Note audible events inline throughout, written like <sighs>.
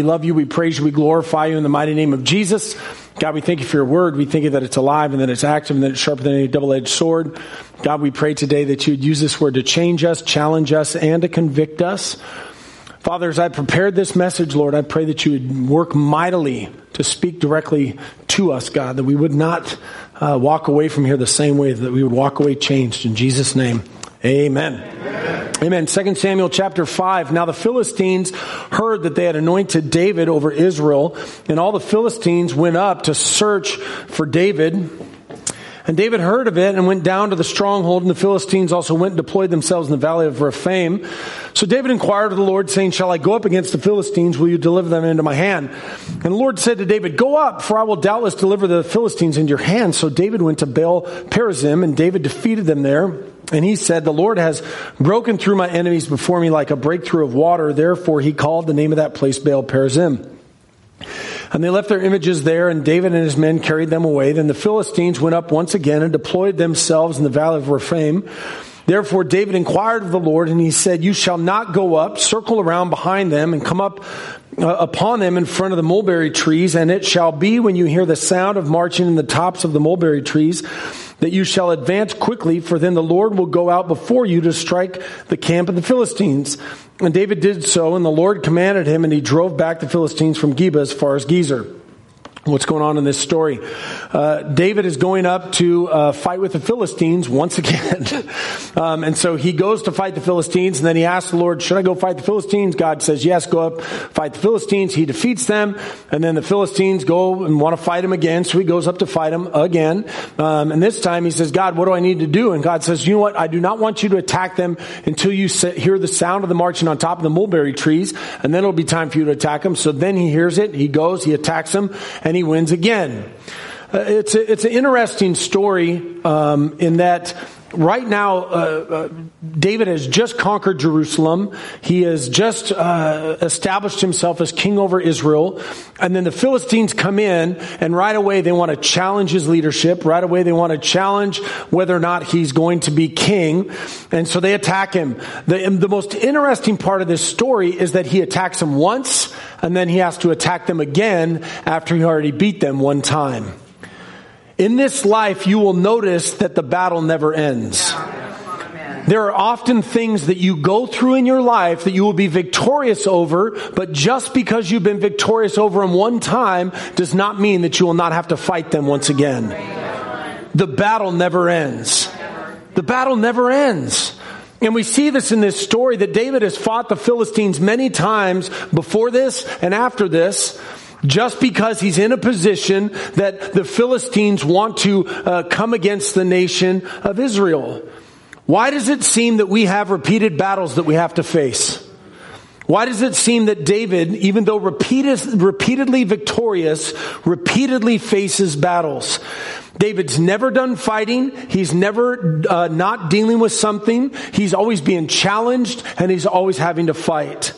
We love you, we praise you, we glorify you in the mighty name of Jesus. God, we thank you for your word. We thank you that it's alive and that it's active and that it's sharper than any double edged sword. God, we pray today that you would use this word to change us, challenge us, and to convict us. Father, as I prepared this message, Lord, I pray that you would work mightily to speak directly to us, God, that we would not uh, walk away from here the same way, that we would walk away changed. In Jesus' name, amen. Amen. Amen. 2 Samuel chapter 5. Now the Philistines heard that they had anointed David over Israel, and all the Philistines went up to search for David. And David heard of it and went down to the stronghold, and the Philistines also went and deployed themselves in the valley of Rephaim. So David inquired of the Lord, saying, Shall I go up against the Philistines? Will you deliver them into my hand? And the Lord said to David, Go up, for I will doubtless deliver the Philistines into your hand. So David went to Baal Perazim, and David defeated them there. And he said, The Lord has broken through my enemies before me like a breakthrough of water. Therefore, he called the name of that place Baal Perazim. And they left their images there, and David and his men carried them away. Then the Philistines went up once again and deployed themselves in the valley of Rephaim. Therefore David inquired of the Lord, and he said, You shall not go up, circle around behind them, and come up uh, upon them in front of the mulberry trees. And it shall be when you hear the sound of marching in the tops of the mulberry trees that you shall advance quickly, for then the Lord will go out before you to strike the camp of the Philistines. And David did so, and the Lord commanded him, and he drove back the Philistines from Geba as far as Gezer. What's going on in this story? Uh, David is going up to uh, fight with the Philistines once again. <laughs> um, and so he goes to fight the Philistines, and then he asks the Lord, Should I go fight the Philistines? God says, Yes, go up, fight the Philistines. He defeats them, and then the Philistines go and want to fight him again, so he goes up to fight him again. Um, and this time he says, God, what do I need to do? And God says, You know what? I do not want you to attack them until you hear the sound of the marching on top of the mulberry trees, and then it'll be time for you to attack them. So then he hears it, he goes, he attacks them, and he wins again. Uh, it's, a, it's an interesting story um, in that right now, uh, uh, David has just conquered Jerusalem. He has just uh, established himself as king over Israel. And then the Philistines come in, and right away they want to challenge his leadership. Right away they want to challenge whether or not he's going to be king. And so they attack him. The, the most interesting part of this story is that he attacks them once, and then he has to attack them again after he already beat them one time. In this life, you will notice that the battle never ends. There are often things that you go through in your life that you will be victorious over, but just because you've been victorious over them one time does not mean that you will not have to fight them once again. The battle never ends. The battle never ends. And we see this in this story that David has fought the Philistines many times before this and after this just because he's in a position that the Philistines want to uh, come against the nation of Israel. Why does it seem that we have repeated battles that we have to face? Why does it seem that David, even though repeated, repeatedly victorious, repeatedly faces battles? David's never done fighting. He's never uh, not dealing with something. He's always being challenged and he's always having to fight.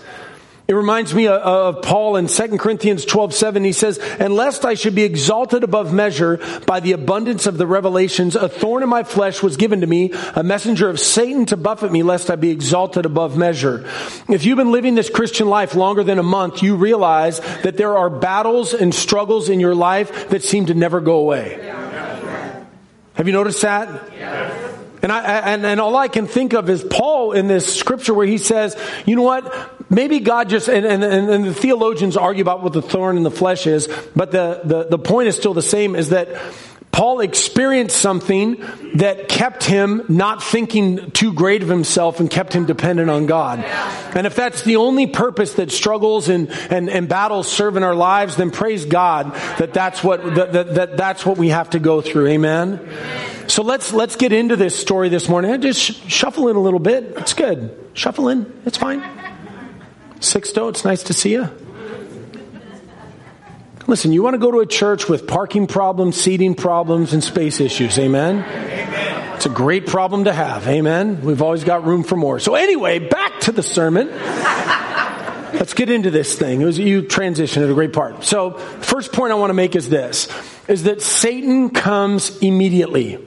It reminds me uh, uh, of Paul in 2 Corinthians 12, 7. He says, And lest I should be exalted above measure by the abundance of the revelations, a thorn in my flesh was given to me, a messenger of Satan to buffet me, lest I be exalted above measure. If you've been living this Christian life longer than a month, you realize that there are battles and struggles in your life that seem to never go away. Have you noticed that? And, I, and, and all I can think of is Paul in this scripture where he says, you know what? Maybe God just, and, and, and the theologians argue about what the thorn in the flesh is, but the, the, the point is still the same is that Paul experienced something that kept him not thinking too great of himself and kept him dependent on God. And if that's the only purpose that struggles and, and, and battles serve in our lives, then praise God that that's what, that, that, that that's what we have to go through. Amen. So let's, let's get into this story this morning. Just sh- shuffle in a little bit. It's good. Shuffle in. It's fine. Sixto, it's nice to see you. Listen, you want to go to a church with parking problems, seating problems, and space issues. Amen? Amen? It's a great problem to have. Amen? We've always got room for more. So, anyway, back to the sermon. Let's get into this thing. It was, you transitioned at a great part. So, first point I want to make is this is that Satan comes immediately.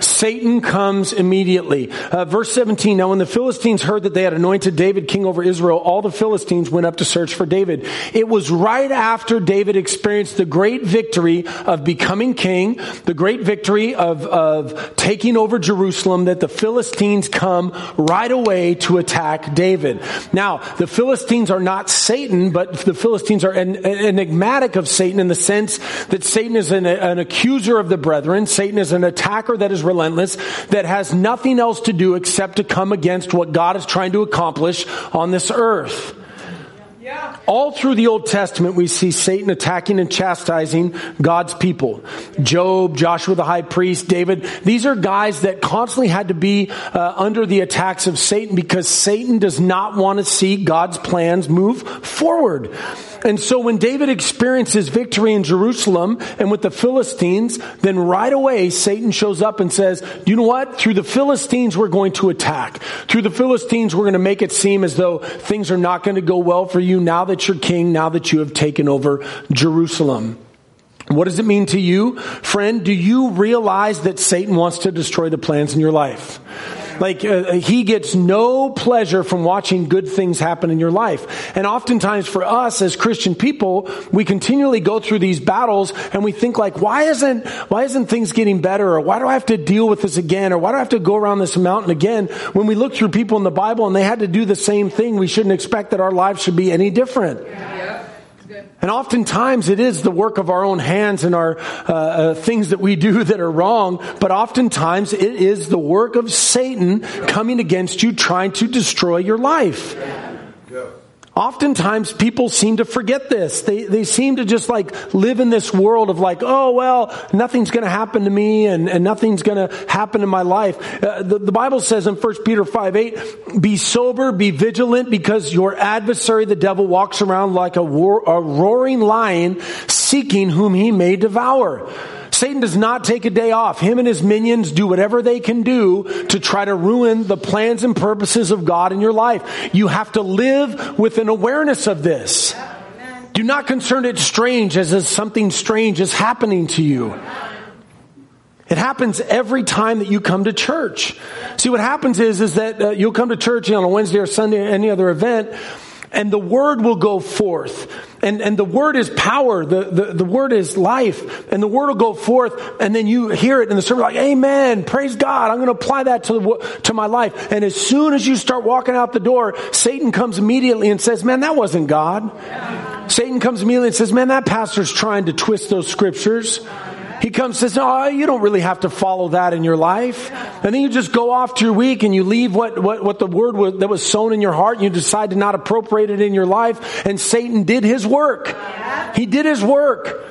Satan comes immediately. Uh, verse 17, now when the Philistines heard that they had anointed David king over Israel, all the Philistines went up to search for David. It was right after David experienced the great victory of becoming king, the great victory of, of taking over Jerusalem, that the Philistines come right away to attack David. Now, the Philistines are not Satan, but the Philistines are enigmatic of Satan in the sense that Satan is an, an accuser of the brethren. Satan is an attacker that is relentless, that has nothing else to do except to come against what God is trying to accomplish on this earth. All through the Old Testament, we see Satan attacking and chastising God's people. Job, Joshua the high priest, David. These are guys that constantly had to be uh, under the attacks of Satan because Satan does not want to see God's plans move forward. And so when David experiences victory in Jerusalem and with the Philistines, then right away Satan shows up and says, you know what? Through the Philistines, we're going to attack. Through the Philistines, we're going to make it seem as though things are not going to go well for you now that you're king, now that you have taken over Jerusalem. What does it mean to you? Friend, do you realize that Satan wants to destroy the plans in your life? Like, uh, he gets no pleasure from watching good things happen in your life. And oftentimes for us as Christian people, we continually go through these battles and we think like, why isn't, why isn't things getting better? Or why do I have to deal with this again? Or why do I have to go around this mountain again? When we look through people in the Bible and they had to do the same thing, we shouldn't expect that our lives should be any different. Yeah. And oftentimes it is the work of our own hands and our uh, uh, things that we do that are wrong, but oftentimes it is the work of Satan coming against you, trying to destroy your life. Oftentimes people seem to forget this. They, they seem to just like live in this world of like, oh, well, nothing's to happen to me and, and nothing's to happen in my life. Uh, the, the Bible says in 1 Peter 5, 8, be sober, be vigilant because your adversary, the devil, walks around like a, war, a roaring lion seeking whom he may devour. Satan does not take a day off. Him and his minions do whatever they can do to try to ruin the plans and purposes of God in your life. You have to live with an awareness of this. Do not concern it strange as if something strange is happening to you. It happens every time that you come to church. See, what happens is, is that uh, you'll come to church you know, on a Wednesday or Sunday or any other event, and the word will go forth. And, and the word is power. The, the, the word is life. And the word will go forth. And then you hear it in the sermon like, Amen. Praise God. I'm going to apply that to, the, to my life. And as soon as you start walking out the door, Satan comes immediately and says, Man, that wasn't God. Satan comes immediately and says, Man, that pastor's trying to twist those scriptures. He comes says, No, you don't really have to follow that in your life. And then you just go off to your week and you leave what, what, what the word was, that was sown in your heart and you decide to not appropriate it in your life. And Satan did his work. He did his work.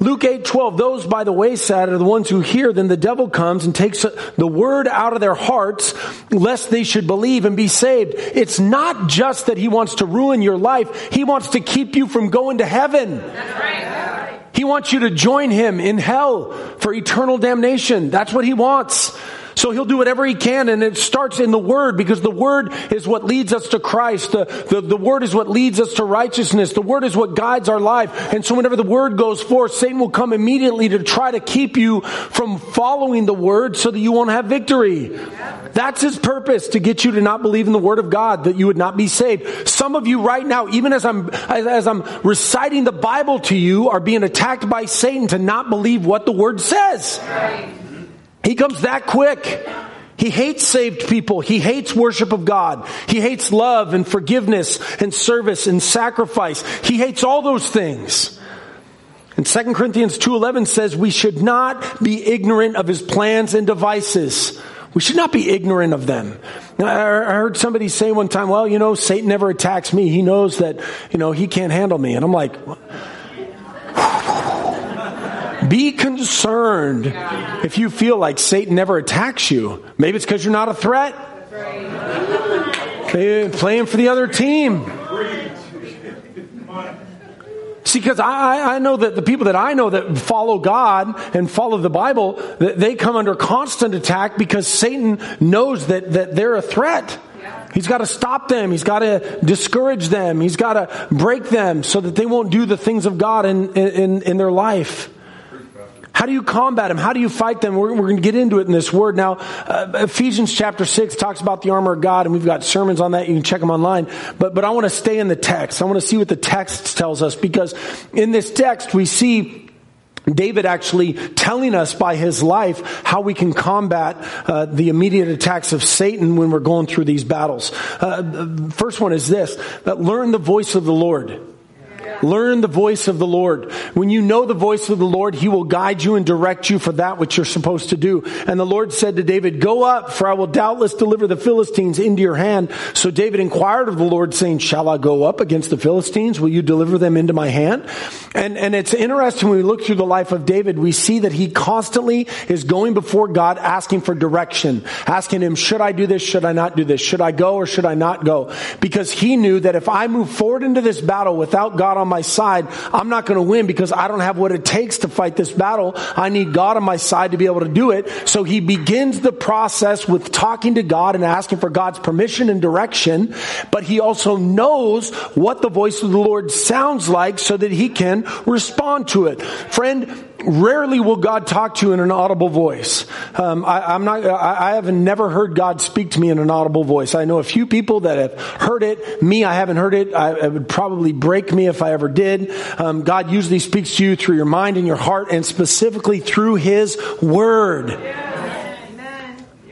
Luke 8, 12, those by the wayside are the ones who hear, then the devil comes and takes the word out of their hearts, lest they should believe and be saved. It's not just that he wants to ruin your life, he wants to keep you from going to heaven. That's right. He wants you to join him in hell for eternal damnation. That's what he wants. So he'll do whatever he can, and it starts in the Word because the Word is what leads us to Christ. The, the, the, Word is what leads us to righteousness. The Word is what guides our life. And so whenever the Word goes forth, Satan will come immediately to try to keep you from following the Word so that you won't have victory. That's his purpose, to get you to not believe in the Word of God, that you would not be saved. Some of you right now, even as I'm, as, as I'm reciting the Bible to you, are being attacked by Satan to not believe what the Word says. Right. He comes that quick. He hates saved people. He hates worship of God. He hates love and forgiveness and service and sacrifice. He hates all those things. And 2 Corinthians 2.11 says we should not be ignorant of his plans and devices. We should not be ignorant of them. I heard somebody say one time, well, you know, Satan never attacks me. He knows that, you know, he can't handle me. And I'm like, be concerned if you feel like Satan never attacks you. Maybe it's because you're not a threat. They're playing for the other team. See, because I, I know that the people that I know that follow God and follow the Bible, that they come under constant attack because Satan knows that, that they're a threat. He's got to stop them. He's got to discourage them. He's got to break them so that they won't do the things of God in, in, in their life. How do you combat them? How do you fight them? We're, we're going to get into it in this word. Now, uh, Ephesians chapter 6 talks about the armor of God, and we've got sermons on that. You can check them online. But, but I want to stay in the text. I want to see what the text tells us because in this text we see David actually telling us by his life how we can combat uh, the immediate attacks of Satan when we're going through these battles. Uh, first one is this learn the voice of the Lord. Learn the voice of the Lord. When you know the voice of the Lord, He will guide you and direct you for that which you're supposed to do. And the Lord said to David, Go up, for I will doubtless deliver the Philistines into your hand. So David inquired of the Lord, saying, Shall I go up against the Philistines? Will you deliver them into my hand? And, and it's interesting when we look through the life of David, we see that he constantly is going before God asking for direction, asking him, Should I do this? Should I not do this? Should I go or should I not go? Because he knew that if I move forward into this battle without God on my side, I'm not going to win because I don't have what it takes to fight this battle. I need God on my side to be able to do it. So he begins the process with talking to God and asking for God's permission and direction, but he also knows what the voice of the Lord sounds like so that he can respond to it. Friend, rarely will God talk to you in an audible voice. Um, I, am not. I, I, have never heard God speak to me in an audible voice. I know a few people that have heard it. Me, I haven't heard it. I, it would probably break me if I ever did. Um, God usually speaks to you through your mind and your heart, and specifically through His Word.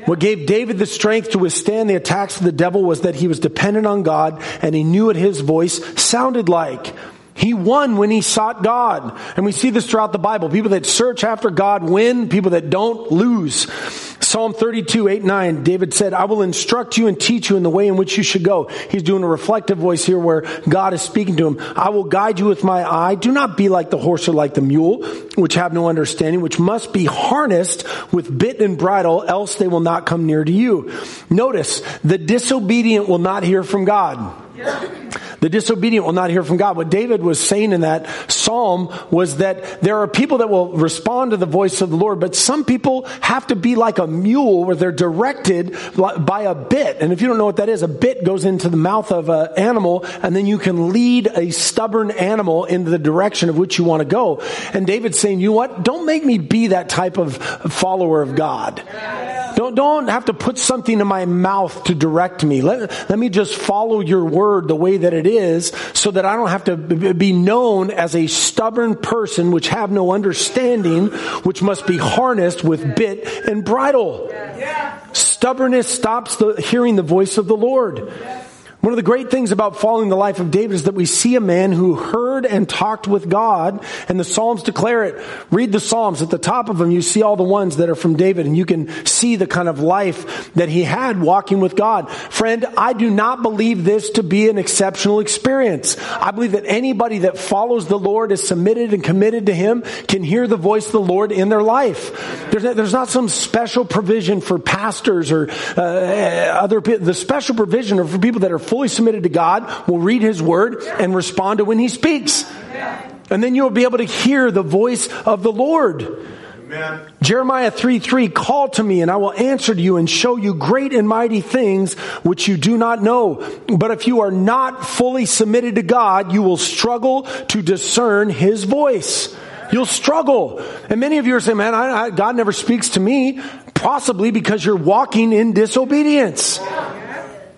What gave David the strength to withstand the attacks of the devil was that he was dependent on God and he knew what his voice sounded like. He won when he sought God. And we see this throughout the Bible. People that search after God win, people that don't lose. Psalm 32, 8, 9, David said, I will instruct you and teach you in the way in which you should go. He's doing a reflective voice here where God is speaking to him. I will guide you with my eye. Do not be like the horse or like the mule, which have no understanding, which must be harnessed with bit and bridle, else they will not come near to you. Notice, the disobedient will not hear from God. The disobedient will not hear from God. What David was saying in that psalm was that there are people that will respond to the voice of the Lord, but some people have to be like a mule where they're directed by a bit. And if you don't know what that is, a bit goes into the mouth of an animal and then you can lead a stubborn animal into the direction of which you want to go. And David's saying, you know what? Don't make me be that type of follower of God. Don't, don't have to put something in my mouth to direct me. Let, let me just follow your word the way that it is so that I don't have to be known as a stubborn person which have no understanding, which must be harnessed with bit and bridle. Stubbornness stops the hearing the voice of the Lord. One of the great things about following the life of David is that we see a man who heard and talked with God, and the Psalms declare it. Read the Psalms. At the top of them, you see all the ones that are from David, and you can see the kind of life that he had walking with God. Friend, I do not believe this to be an exceptional experience. I believe that anybody that follows the Lord, is submitted and committed to Him, can hear the voice of the Lord in their life. There's, there's not some special provision for pastors or uh, other, the special provision are for people that are fully submitted to God will read His Word and respond to when He speaks. And then you'll be able to hear the voice of the Lord. Amen. Jeremiah 3 3, call to me and I will answer to you and show you great and mighty things which you do not know. But if you are not fully submitted to God, you will struggle to discern His voice. You'll struggle. And many of you are saying, man, I, I, God never speaks to me, possibly because you're walking in disobedience.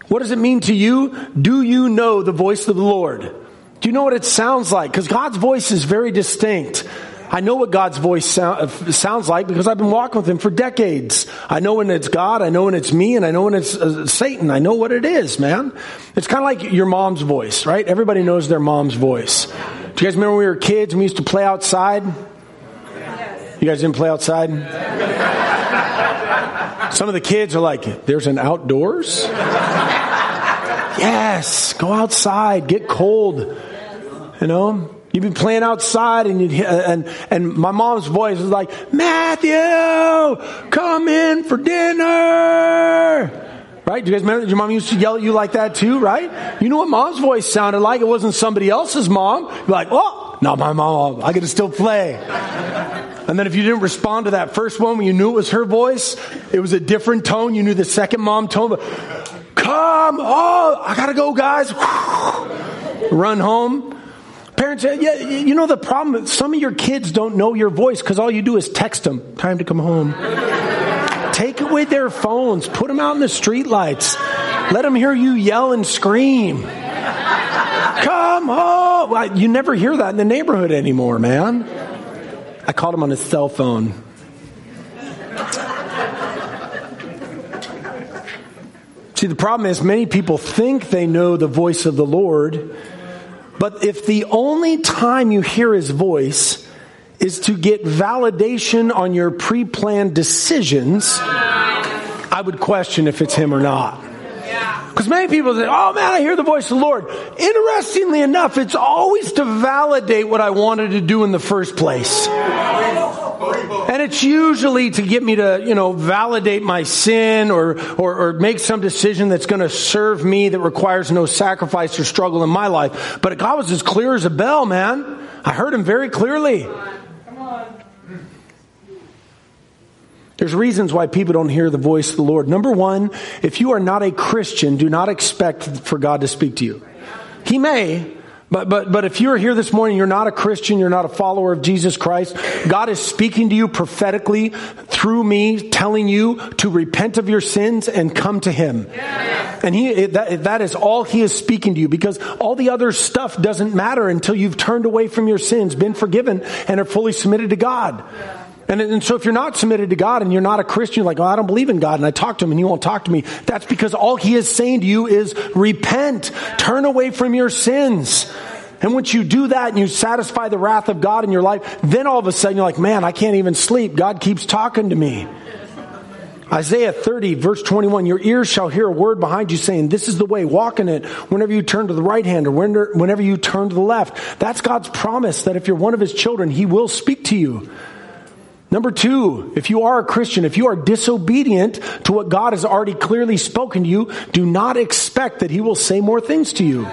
What does it mean to you? Do you know the voice of the Lord? Do you know what it sounds like? Because God's voice is very distinct. I know what God's voice sound, sounds like because I've been walking with Him for decades. I know when it's God, I know when it's me, and I know when it's uh, Satan. I know what it is, man. It's kind of like your mom's voice, right? Everybody knows their mom's voice. Do you guys remember when we were kids and we used to play outside? You guys didn't play outside? Some of the kids are like, there's an outdoors? <laughs> yes, go outside, get cold. You know, you'd be playing outside and you'd, uh, and, and my mom's voice was like, Matthew, come in for dinner. Right? Do you guys remember your mom used to yell at you like that too, right? You know what mom's voice sounded like? It wasn't somebody else's mom. You're like, oh, not my mom. I get to still play. And then if you didn't respond to that first one when you knew it was her voice, it was a different tone. You knew the second mom tone. But, Come, oh, I gotta go, guys. <sighs> Run home. Parents, yeah, you know the problem? Some of your kids don't know your voice because all you do is text them, time to come home. Take away their phones, put them out in the streetlights. Let them hear you yell and scream. Come home. You never hear that in the neighborhood anymore, man. I called him on his cell phone. See, the problem is many people think they know the voice of the Lord, but if the only time you hear his voice is to get validation on your pre planned decisions, I would question if it's him or not. Because many people say, oh man, I hear the voice of the Lord. Interestingly enough, it's always to validate what I wanted to do in the first place. And it's usually to get me to, you know, validate my sin or, or, or make some decision that's going to serve me that requires no sacrifice or struggle in my life. But God was as clear as a bell, man. I heard him very clearly. There's reasons why people don't hear the voice of the Lord. Number one, if you are not a Christian, do not expect for God to speak to you. He may, but, but, but if you're here this morning, you're not a Christian, you're not a follower of Jesus Christ, God is speaking to you prophetically through me, telling you to repent of your sins and come to Him. And he, that, that is all He is speaking to you because all the other stuff doesn't matter until you've turned away from your sins, been forgiven, and are fully submitted to God. And, and, so if you're not submitted to God and you're not a Christian, you're like, oh, I don't believe in God, and I talk to him and he won't talk to me. That's because all he is saying to you is repent, turn away from your sins. And once you do that and you satisfy the wrath of God in your life, then all of a sudden you're like, man, I can't even sleep. God keeps talking to me. Isaiah 30, verse 21, your ears shall hear a word behind you saying, This is the way, walk in it whenever you turn to the right hand or whenever you turn to the left. That's God's promise that if you're one of his children, he will speak to you. Number two, if you are a Christian, if you are disobedient to what God has already clearly spoken to you, do not expect that He will say more things to you.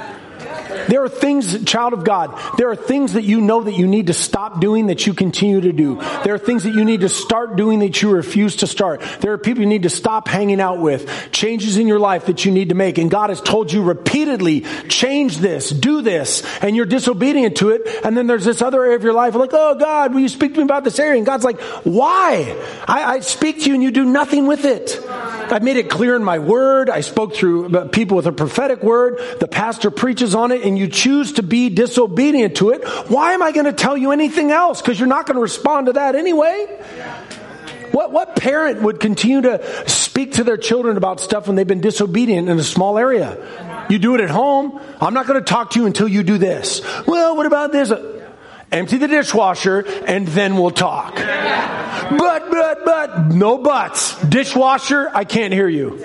There are things, child of God, there are things that you know that you need to stop doing that you continue to do. There are things that you need to start doing that you refuse to start. There are people you need to stop hanging out with. Changes in your life that you need to make. And God has told you repeatedly, change this, do this, and you're disobedient to it. And then there's this other area of your life like, oh God, will you speak to me about this area? And God's like, why? I, I speak to you and you do nothing with it. I've made it clear in my word. I spoke through people with a prophetic word. The pastor preaches on it and you choose to be disobedient to it. Why am I going to tell you anything else? Because you're not going to respond to that anyway. What, what parent would continue to speak to their children about stuff when they've been disobedient in a small area? You do it at home. I'm not going to talk to you until you do this. Well, what about this? empty the dishwasher, and then we'll talk. But, but, but, no buts. Dishwasher, I can't hear you.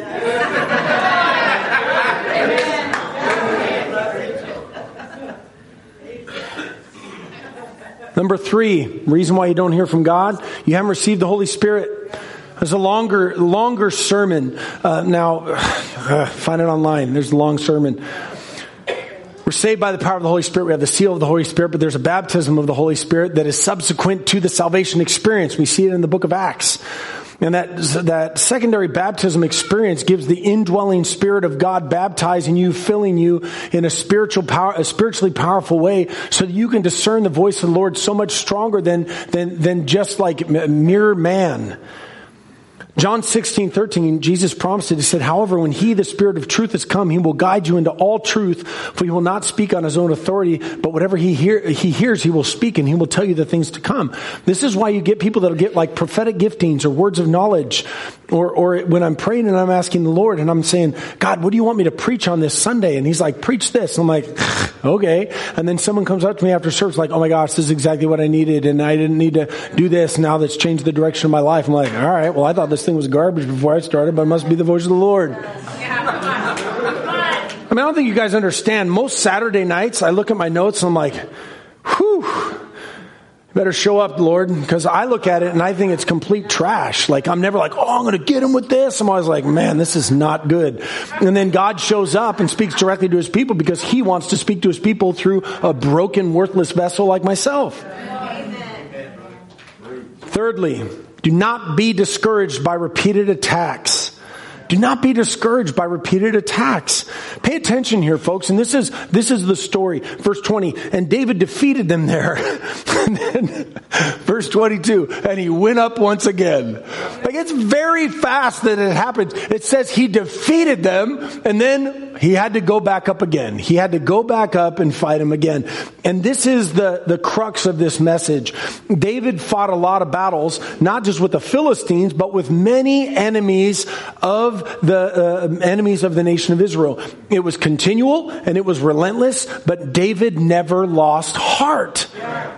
Number three, reason why you don't hear from God, you haven't received the Holy Spirit. There's a longer, longer sermon. Uh, now, <sighs> uh, find it online. There's a long sermon. We're saved by the power of the Holy Spirit. We have the seal of the Holy Spirit, but there's a baptism of the Holy Spirit that is subsequent to the salvation experience. We see it in the book of Acts. And that, that secondary baptism experience gives the indwelling spirit of God baptizing you, filling you in a spiritual power, a spiritually powerful way so that you can discern the voice of the Lord so much stronger than, than, than just like mere man. John 16, 13, Jesus promised it. He said, however, when he, the spirit of truth has come, he will guide you into all truth, for he will not speak on his own authority, but whatever he, hear, he hears, he will speak and he will tell you the things to come. This is why you get people that'll get like prophetic giftings or words of knowledge. Or, or when I'm praying and I'm asking the Lord and I'm saying, God, what do you want me to preach on this Sunday? And he's like, preach this. And I'm like, <laughs> okay. And then someone comes up to me after service like, oh my gosh, this is exactly what I needed. And I didn't need to do this. Now that's changed the direction of my life. I'm like, all right, well, I thought this thing was garbage before I started, but it must be the voice of the Lord. I mean, I don't think you guys understand. Most Saturday nights, I look at my notes and I'm like, whew, better show up, Lord, because I look at it and I think it's complete trash. Like, I'm never like, oh, I'm going to get him with this. I'm always like, man, this is not good. And then God shows up and speaks directly to his people because he wants to speak to his people through a broken, worthless vessel like myself. Thirdly, do not be discouraged by repeated attacks. Do not be discouraged by repeated attacks. Pay attention here, folks. And this is, this is the story. Verse 20. And David defeated them there. <laughs> and then, verse 22. And he went up once again. Like it's very fast that it happens. It says he defeated them and then he had to go back up again. He had to go back up and fight him again. And this is the, the crux of this message. David fought a lot of battles, not just with the Philistines, but with many enemies of the uh, enemies of the nation of Israel. It was continual and it was relentless, but David never lost heart.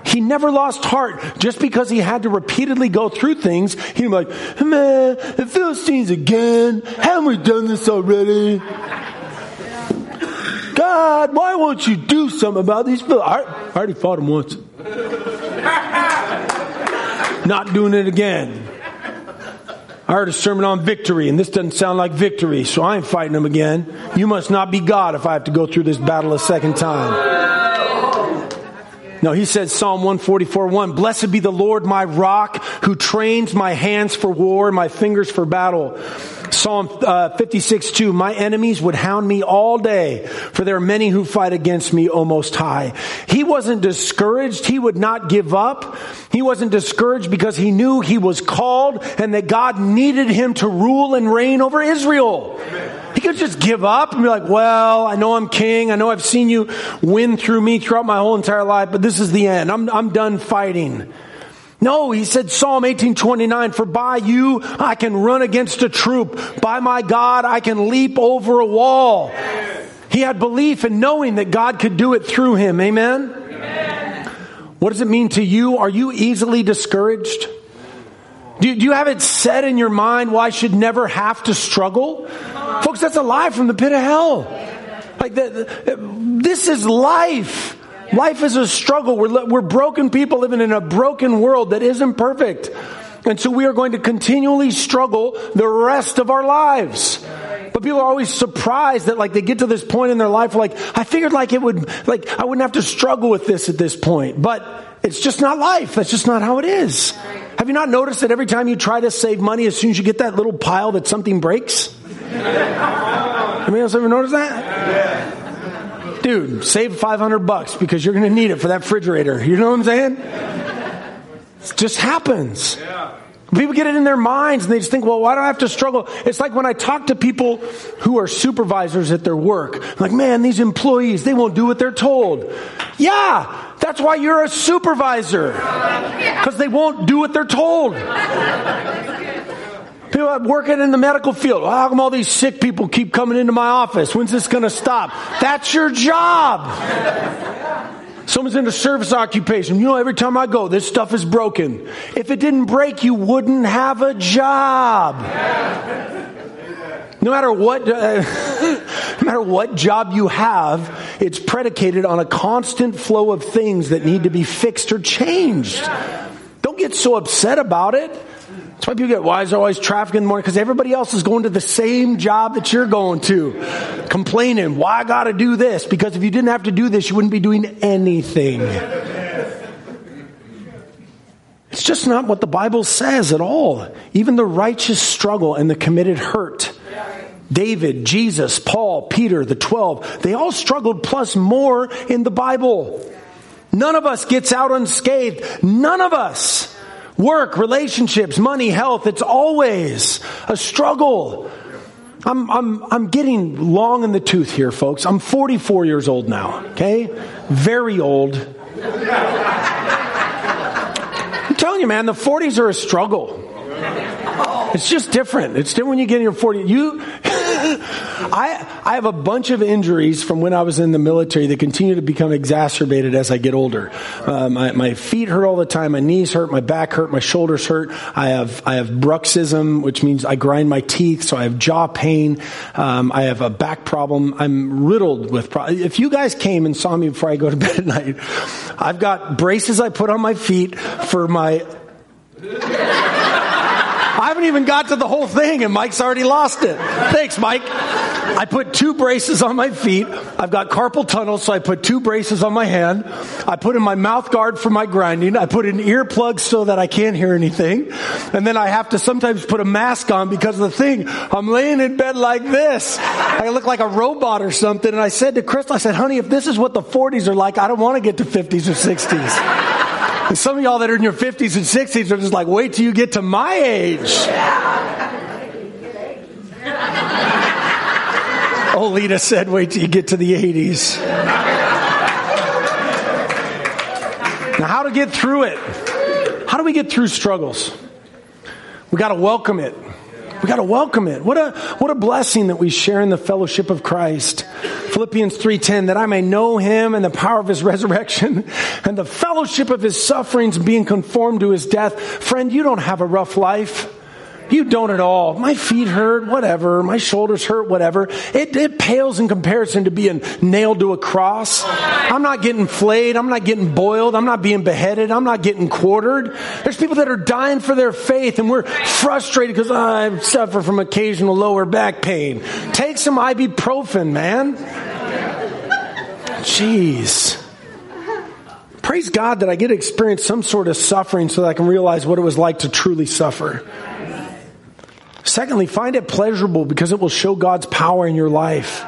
He never lost heart just because he had to repeatedly go through things. He'd be like, man, the Philistines again. Haven't we done this already? God, why won't you do something about these Philistines? I already fought them once. <laughs> Not doing it again. I heard a sermon on victory, and this doesn't sound like victory, so I ain't fighting them again. You must not be God if I have to go through this battle a second time. No, he says Psalm 144 1, Blessed be the Lord my rock, who trains my hands for war, my fingers for battle. Psalm uh, 56, 2, my enemies would hound me all day, for there are many who fight against me, O Most High. He wasn't discouraged. He would not give up. He wasn't discouraged because he knew he was called and that God needed him to rule and reign over Israel. He could just give up and be like, well, I know I'm king. I know I've seen you win through me throughout my whole entire life, but this is the end. I'm, I'm done fighting. No, he said Psalm 1829, for by you I can run against a troop. By my God I can leap over a wall. He had belief in knowing that God could do it through him. Amen? Amen. What does it mean to you? Are you easily discouraged? Do you, do you have it set in your mind why I should never have to struggle? Folks, that's a lie from the pit of hell. Like the, this is life. Life is a struggle. We're, we're broken people living in a broken world that isn't perfect. And so we are going to continually struggle the rest of our lives. But people are always surprised that like they get to this point in their life like, I figured like it would, like I wouldn't have to struggle with this at this point. But it's just not life. That's just not how it is. Have you not noticed that every time you try to save money, as soon as you get that little pile that something breaks? <laughs> Anybody else ever notice that? Dude, save 500 bucks because you're going to need it for that refrigerator. You know what I'm saying? It just happens. Yeah. People get it in their minds and they just think, well, why do I have to struggle? It's like when I talk to people who are supervisors at their work. like, man, these employees, they won't do what they're told. Yeah, that's why you're a supervisor. Because they won't do what they're told. People are working in the medical field. How come all these sick people keep coming into my office? When's this going to stop? That's your job. Someone's in a service occupation. You know, every time I go, this stuff is broken. If it didn't break, you wouldn't have a job. No matter what, uh, <laughs> no matter what job you have, it's predicated on a constant flow of things that need to be fixed or changed. Don't get so upset about it. That's why people get, why is there always traffic in the morning? Because everybody else is going to the same job that you're going to. Complaining, why I gotta do this? Because if you didn't have to do this, you wouldn't be doing anything. It's just not what the Bible says at all. Even the righteous struggle and the committed hurt. David, Jesus, Paul, Peter, the 12, they all struggled plus more in the Bible. None of us gets out unscathed. None of us. Work, relationships, money, health, it's always a struggle. I'm, I'm, I'm getting long in the tooth here, folks. I'm 44 years old now, okay? Very old. I'm telling you, man, the 40s are a struggle. It's just different. It's different when you get in your 40s. You, I, I have a bunch of injuries from when I was in the military that continue to become exacerbated as I get older. Uh, my, my feet hurt all the time. My knees hurt. My back hurt. My shoulders hurt. I have, I have bruxism, which means I grind my teeth. So I have jaw pain. Um, I have a back problem. I'm riddled with problems. If you guys came and saw me before I go to bed at night, I've got braces I put on my feet for my I haven't even got to the whole thing, and Mike's already lost it. Thanks, Mike. I put two braces on my feet. I've got carpal tunnel, so I put two braces on my hand. I put in my mouth guard for my grinding. I put in earplugs so that I can't hear anything. And then I have to sometimes put a mask on because of the thing. I'm laying in bed like this. I look like a robot or something. And I said to Crystal, I said, honey, if this is what the 40s are like, I don't want to get to 50s or 60s. And some of y'all that are in your 50s and 60s are just like, wait till you get to my age. Oh, Lita said, wait till you get to the 80s. Now, how to get through it? How do we get through struggles? We got to welcome it. We got to welcome it. What a what a blessing that we share in the fellowship of Christ. Philippians 3:10 that I may know him and the power of his resurrection and the fellowship of his sufferings being conformed to his death. Friend, you don't have a rough life. You don't at all. My feet hurt, whatever. My shoulders hurt, whatever. It, it pales in comparison to being nailed to a cross. I'm not getting flayed. I'm not getting boiled. I'm not being beheaded. I'm not getting quartered. There's people that are dying for their faith and we're frustrated because I suffer from occasional lower back pain. Take some ibuprofen, man. Jeez. Praise God that I get to experience some sort of suffering so that I can realize what it was like to truly suffer. Secondly, find it pleasurable because it will show God's power in your life.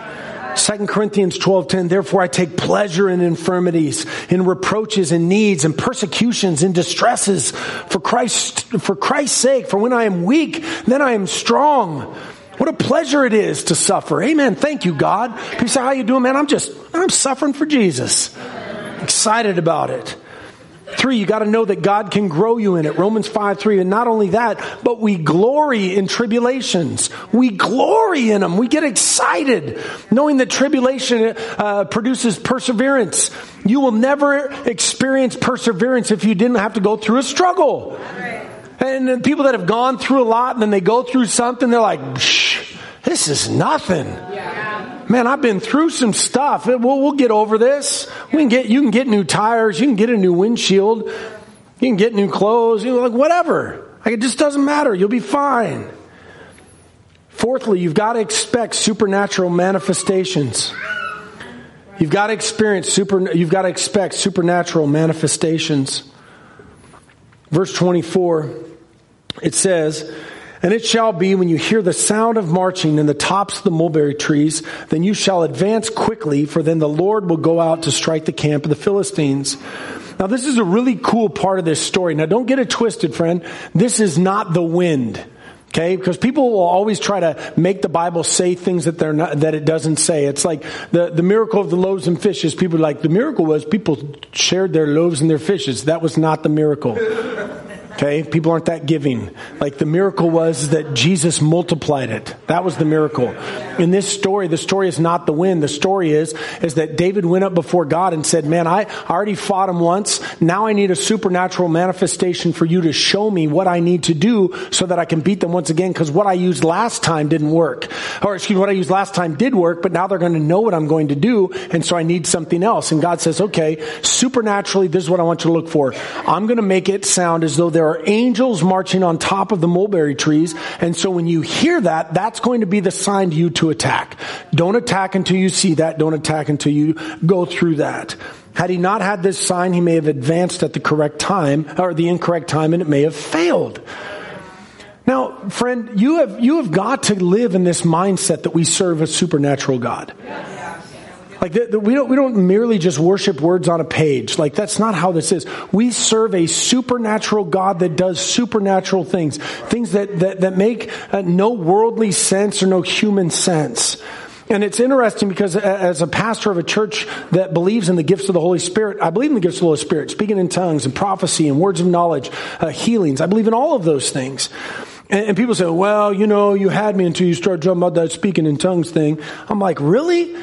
2 Corinthians 12:10 Therefore I take pleasure in infirmities in reproaches and needs and persecutions and distresses. For Christ for Christ's sake for when I am weak then I am strong. What a pleasure it is to suffer. Amen. Thank you God. People say how you doing man? I'm just I'm suffering for Jesus. Excited about it Three, you got to know that God can grow you in it. Romans 5 3. And not only that, but we glory in tribulations. We glory in them. We get excited knowing that tribulation uh, produces perseverance. You will never experience perseverance if you didn't have to go through a struggle. And people that have gone through a lot and then they go through something, they're like, this is nothing. Yeah man, I've been through some stuff. We'll, we'll get over this. We can get, you can get new tires. You can get a new windshield. You can get new clothes. You know, like whatever. Like it just doesn't matter. You'll be fine. Fourthly, you've got to expect supernatural manifestations. You've got to experience super, you've got to expect supernatural manifestations. Verse 24, it says, and it shall be when you hear the sound of marching in the tops of the mulberry trees, then you shall advance quickly, for then the Lord will go out to strike the camp of the Philistines. Now, this is a really cool part of this story. Now, don't get it twisted, friend. This is not the wind. Okay, because people will always try to make the Bible say things that they're not, that it doesn't say. It's like the, the miracle of the loaves and fishes. People like, the miracle was people shared their loaves and their fishes. That was not the miracle. Okay? People aren't that giving. Like the miracle was that Jesus multiplied it. That was the miracle. In this story, the story is not the win. The story is, is that David went up before God and said, man, I already fought him once. Now I need a supernatural manifestation for you to show me what I need to do so that I can beat them once again. Cause what I used last time didn't work. Or excuse me, what I used last time did work, but now they're going to know what I'm going to do. And so I need something else. And God says, okay, supernaturally, this is what I want you to look for. I'm going to make it sound as though there are angels marching on top of the mulberry trees. And so when you hear that, that's going to be the sign to you to attack. Don't attack until you see that. Don't attack until you go through that. Had he not had this sign, he may have advanced at the correct time or the incorrect time and it may have failed. Now, friend, you have, you have got to live in this mindset that we serve a supernatural God. Like the, the, we don't we don't merely just worship words on a page. Like that's not how this is. We serve a supernatural God that does supernatural things, things that that that make uh, no worldly sense or no human sense. And it's interesting because as a pastor of a church that believes in the gifts of the Holy Spirit, I believe in the gifts of the Holy Spirit, speaking in tongues and prophecy and words of knowledge, uh, healings. I believe in all of those things. And, and people say, well, you know, you had me until you started talking about that speaking in tongues thing. I'm like, really?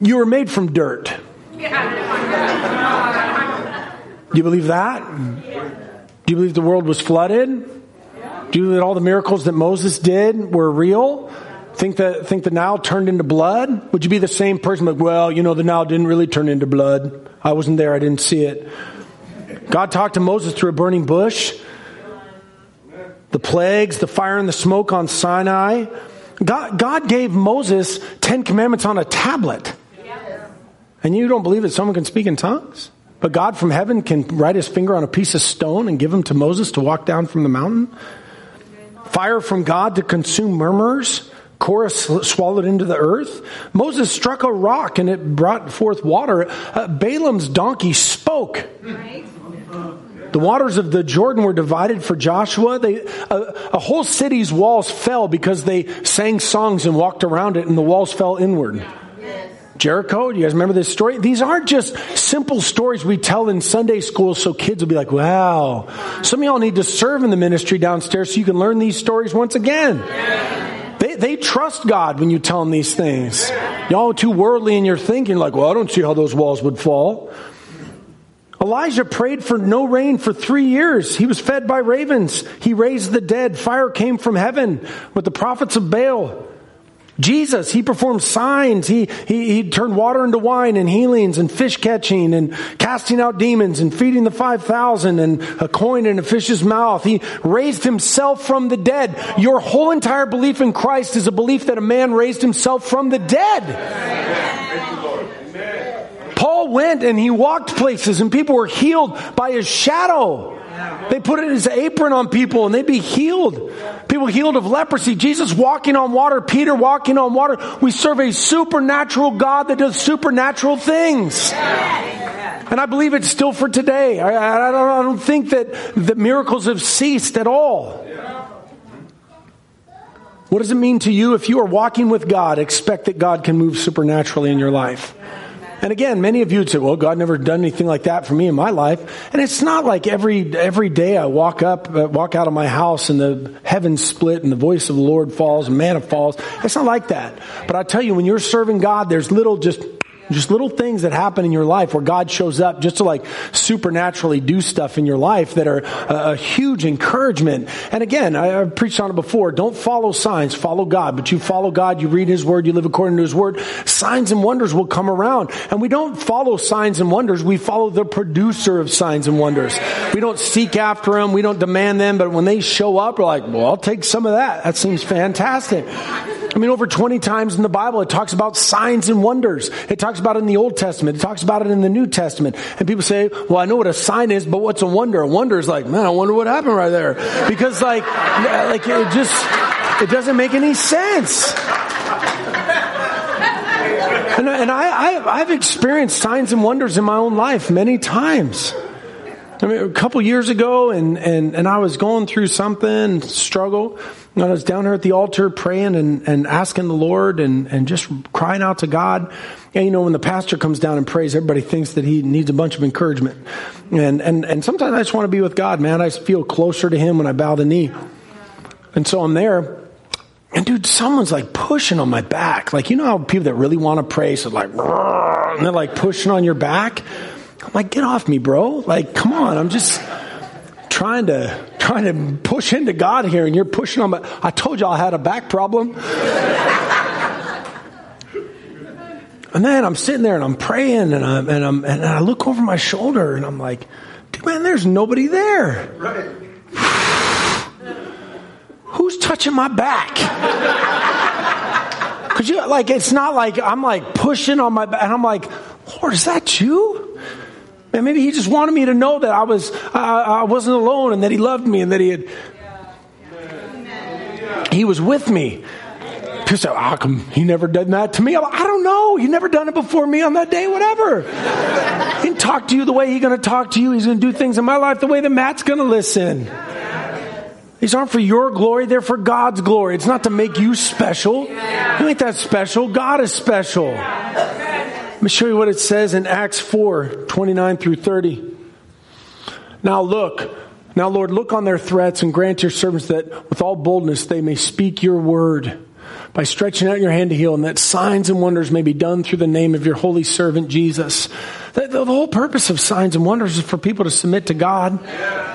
You were made from dirt. Do you believe that? Do you believe the world was flooded? Do you believe that all the miracles that Moses did were real? Think that think the Nile turned into blood? Would you be the same person like, well, you know, the Nile didn't really turn into blood. I wasn't there, I didn't see it. God talked to Moses through a burning bush. The plagues, the fire and the smoke on Sinai, God, God gave Moses 10 commandments on a tablet. And you don't believe that someone can speak in tongues? But God from heaven can write his finger on a piece of stone and give them to Moses to walk down from the mountain? Fire from God to consume murmurers? Korah's swallowed into the earth. Moses struck a rock and it brought forth water. Uh, Balaam's donkey spoke. The waters of the Jordan were divided for Joshua. They, a, a whole city's walls fell because they sang songs and walked around it, and the walls fell inward. Jericho, do you guys remember this story? These aren't just simple stories we tell in Sunday school so kids will be like, wow. Some of y'all need to serve in the ministry downstairs so you can learn these stories once again. They, they trust God when you tell them these things. Y'all too worldly in your thinking, like, well, I don't see how those walls would fall. Elijah prayed for no rain for three years. He was fed by ravens. He raised the dead. Fire came from heaven with the prophets of Baal. Jesus, he performed signs. He, he, he turned water into wine and healings and fish catching and casting out demons and feeding the 5,000 and a coin in a fish's mouth. He raised himself from the dead. Your whole entire belief in Christ is a belief that a man raised himself from the dead. Paul went and he walked places and people were healed by his shadow. They put his apron on people and they'd be healed. People healed of leprosy. Jesus walking on water. Peter walking on water. We serve a supernatural God that does supernatural things. And I believe it's still for today. I, I, don't, I don't think that the miracles have ceased at all. What does it mean to you if you are walking with God? Expect that God can move supernaturally in your life. And again, many of you would say, well, God never done anything like that for me in my life. And it's not like every, every day I walk up, uh, walk out of my house and the heavens split and the voice of the Lord falls and manna falls. It's not like that. But I tell you, when you're serving God, there's little just just little things that happen in your life where God shows up just to like supernaturally do stuff in your life that are a, a huge encouragement. And again, I, have preached on it before. Don't follow signs, follow God. But you follow God, you read His Word, you live according to His Word. Signs and wonders will come around. And we don't follow signs and wonders. We follow the producer of signs and wonders. We don't seek after them. We don't demand them. But when they show up, we're like, well, I'll take some of that. That seems fantastic. I mean, over 20 times in the Bible, it talks about signs and wonders. It talks about it in the Old Testament. It talks about it in the New Testament. And people say, well, I know what a sign is, but what's a wonder? A wonder is like, man, I wonder what happened right there. Because like, <laughs> like it just, it doesn't make any sense. And, and I, I, I've experienced signs and wonders in my own life many times. I mean, a couple years ago, and, and, and I was going through something, struggle, and I was down here at the altar praying and, and asking the Lord and, and just crying out to God. And you know, when the pastor comes down and prays, everybody thinks that he needs a bunch of encouragement. And, and, and sometimes I just want to be with God, man. I feel closer to Him when I bow the knee. And so I'm there. And dude, someone's like pushing on my back. Like, you know how people that really want to pray, so like, and they're like pushing on your back? I'm like, get off me, bro. Like, come on. I'm just trying to trying to push into God here, and you're pushing on. My, I told you I had a back problem. and then I'm sitting there and I'm praying, and I'm and I'm and I look over my shoulder, and I'm like, dude, man, there's nobody there. Right. Who's touching my back? <laughs> Cause you like it's not like I'm like pushing on my back, and I'm like, Lord, is that you? And maybe he just wanted me to know that I was uh, I wasn't alone and that he loved me and that he had he was with me. People say, how come he never done that to me? Like, I don't know. He never done it before me on that day, whatever. he can talk to you the way he's going to talk to you. He's going to do things in my life the way that Matt's going to listen. These aren't for your glory, they're for God's glory. It's not to make you special. You ain't that special. God is special. Me show you what it says in Acts 4 29 through 30. Now look, now Lord, look on their threats and grant your servants that with all boldness they may speak your word by stretching out your hand to heal, and that signs and wonders may be done through the name of your holy servant Jesus. The, the, whole purpose of signs and wonders is for people to submit to God,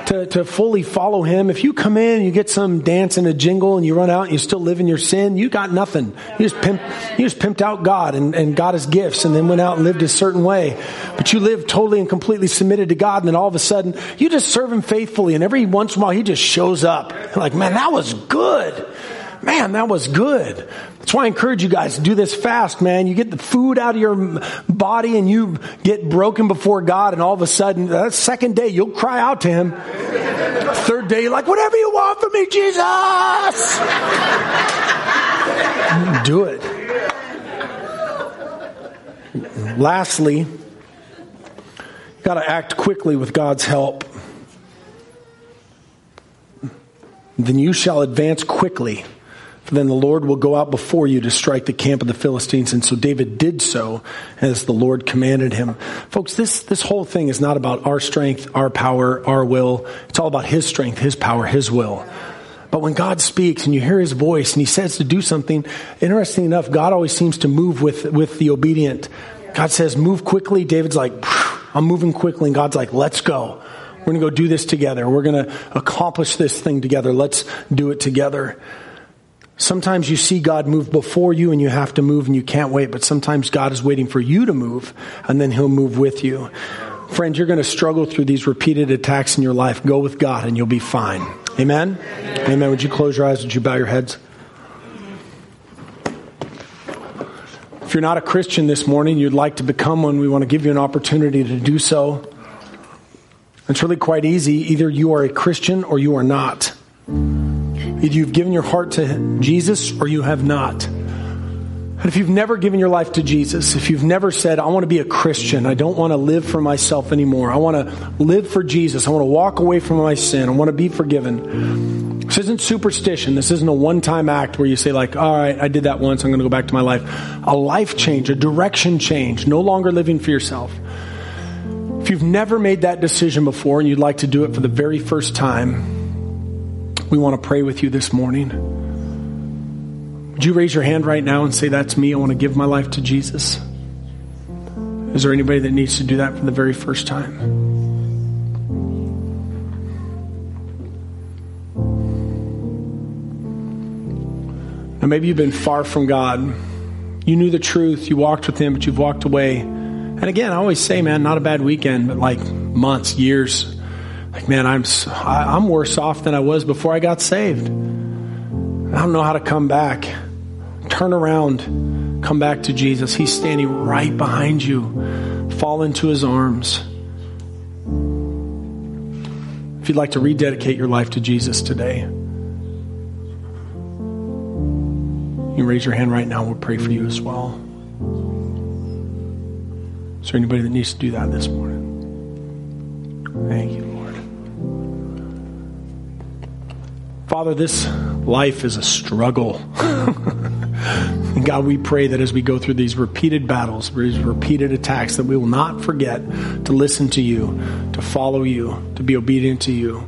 to, to fully follow Him. If you come in, you get some dance and a jingle, and you run out and you still live in your sin, you got nothing. You just, pimp, you just pimped out God and, and got His gifts, and then went out and lived a certain way. But you live totally and completely submitted to God, and then all of a sudden, you just serve Him faithfully, and every once in a while, He just shows up. Like, man, that was good. Man, that was good. That's why I encourage you guys to do this fast, man. You get the food out of your body and you get broken before God, and all of a sudden, that second day, you'll cry out to Him. Third day, you're like, whatever you want from me, Jesus! do it. Lastly, you got to act quickly with God's help. Then you shall advance quickly for then the Lord will go out before you to strike the camp of the Philistines. And so David did so as the Lord commanded him. Folks, this, this whole thing is not about our strength, our power, our will. It's all about His strength, His power, His will. But when God speaks and you hear His voice and He says to do something, interesting enough, God always seems to move with, with the obedient. God says, move quickly. David's like, I'm moving quickly. And God's like, let's go. We're going to go do this together. We're going to accomplish this thing together. Let's do it together. Sometimes you see God move before you and you have to move and you can't wait, but sometimes God is waiting for you to move and then He'll move with you. Friend, you're going to struggle through these repeated attacks in your life. Go with God and you'll be fine. Amen? Amen. Amen. Would you close your eyes? Would you bow your heads? If you're not a Christian this morning, you'd like to become one, we want to give you an opportunity to do so. It's really quite easy. Either you are a Christian or you are not. Either you've given your heart to Jesus or you have not. And if you've never given your life to Jesus, if you've never said, I want to be a Christian, I don't want to live for myself anymore, I want to live for Jesus, I want to walk away from my sin, I want to be forgiven. This isn't superstition. This isn't a one time act where you say, like, all right, I did that once, I'm going to go back to my life. A life change, a direction change, no longer living for yourself. If you've never made that decision before and you'd like to do it for the very first time, we want to pray with you this morning. Would you raise your hand right now and say, That's me? I want to give my life to Jesus? Is there anybody that needs to do that for the very first time? Now, maybe you've been far from God. You knew the truth, you walked with Him, but you've walked away. And again, I always say, man, not a bad weekend, but like months, years like, man, I'm, I'm worse off than I was before I got saved. I don't know how to come back. Turn around, come back to Jesus. He's standing right behind you. Fall into his arms. If you'd like to rededicate your life to Jesus today, you raise your hand right now. We'll pray for you as well. Is there anybody that needs to do that this morning? Father, this life is a struggle. and <laughs> God, we pray that as we go through these repeated battles, these repeated attacks, that we will not forget to listen to you, to follow you, to be obedient to you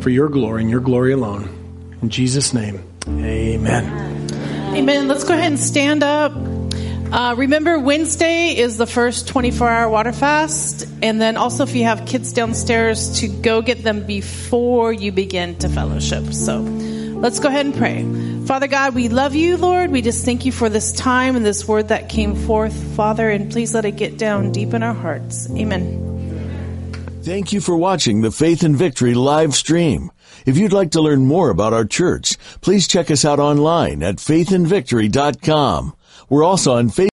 for your glory and your glory alone. In Jesus' name, amen. Amen. Let's go ahead and stand up. Uh, remember, Wednesday is the first 24 hour water fast. And then also, if you have kids downstairs, to go get them before you begin to fellowship. So let's go ahead and pray. Father God, we love you, Lord. We just thank you for this time and this word that came forth, Father. And please let it get down deep in our hearts. Amen. Thank you for watching the Faith and Victory live stream. If you'd like to learn more about our church, please check us out online at faithandvictory.com. We're also on Facebook.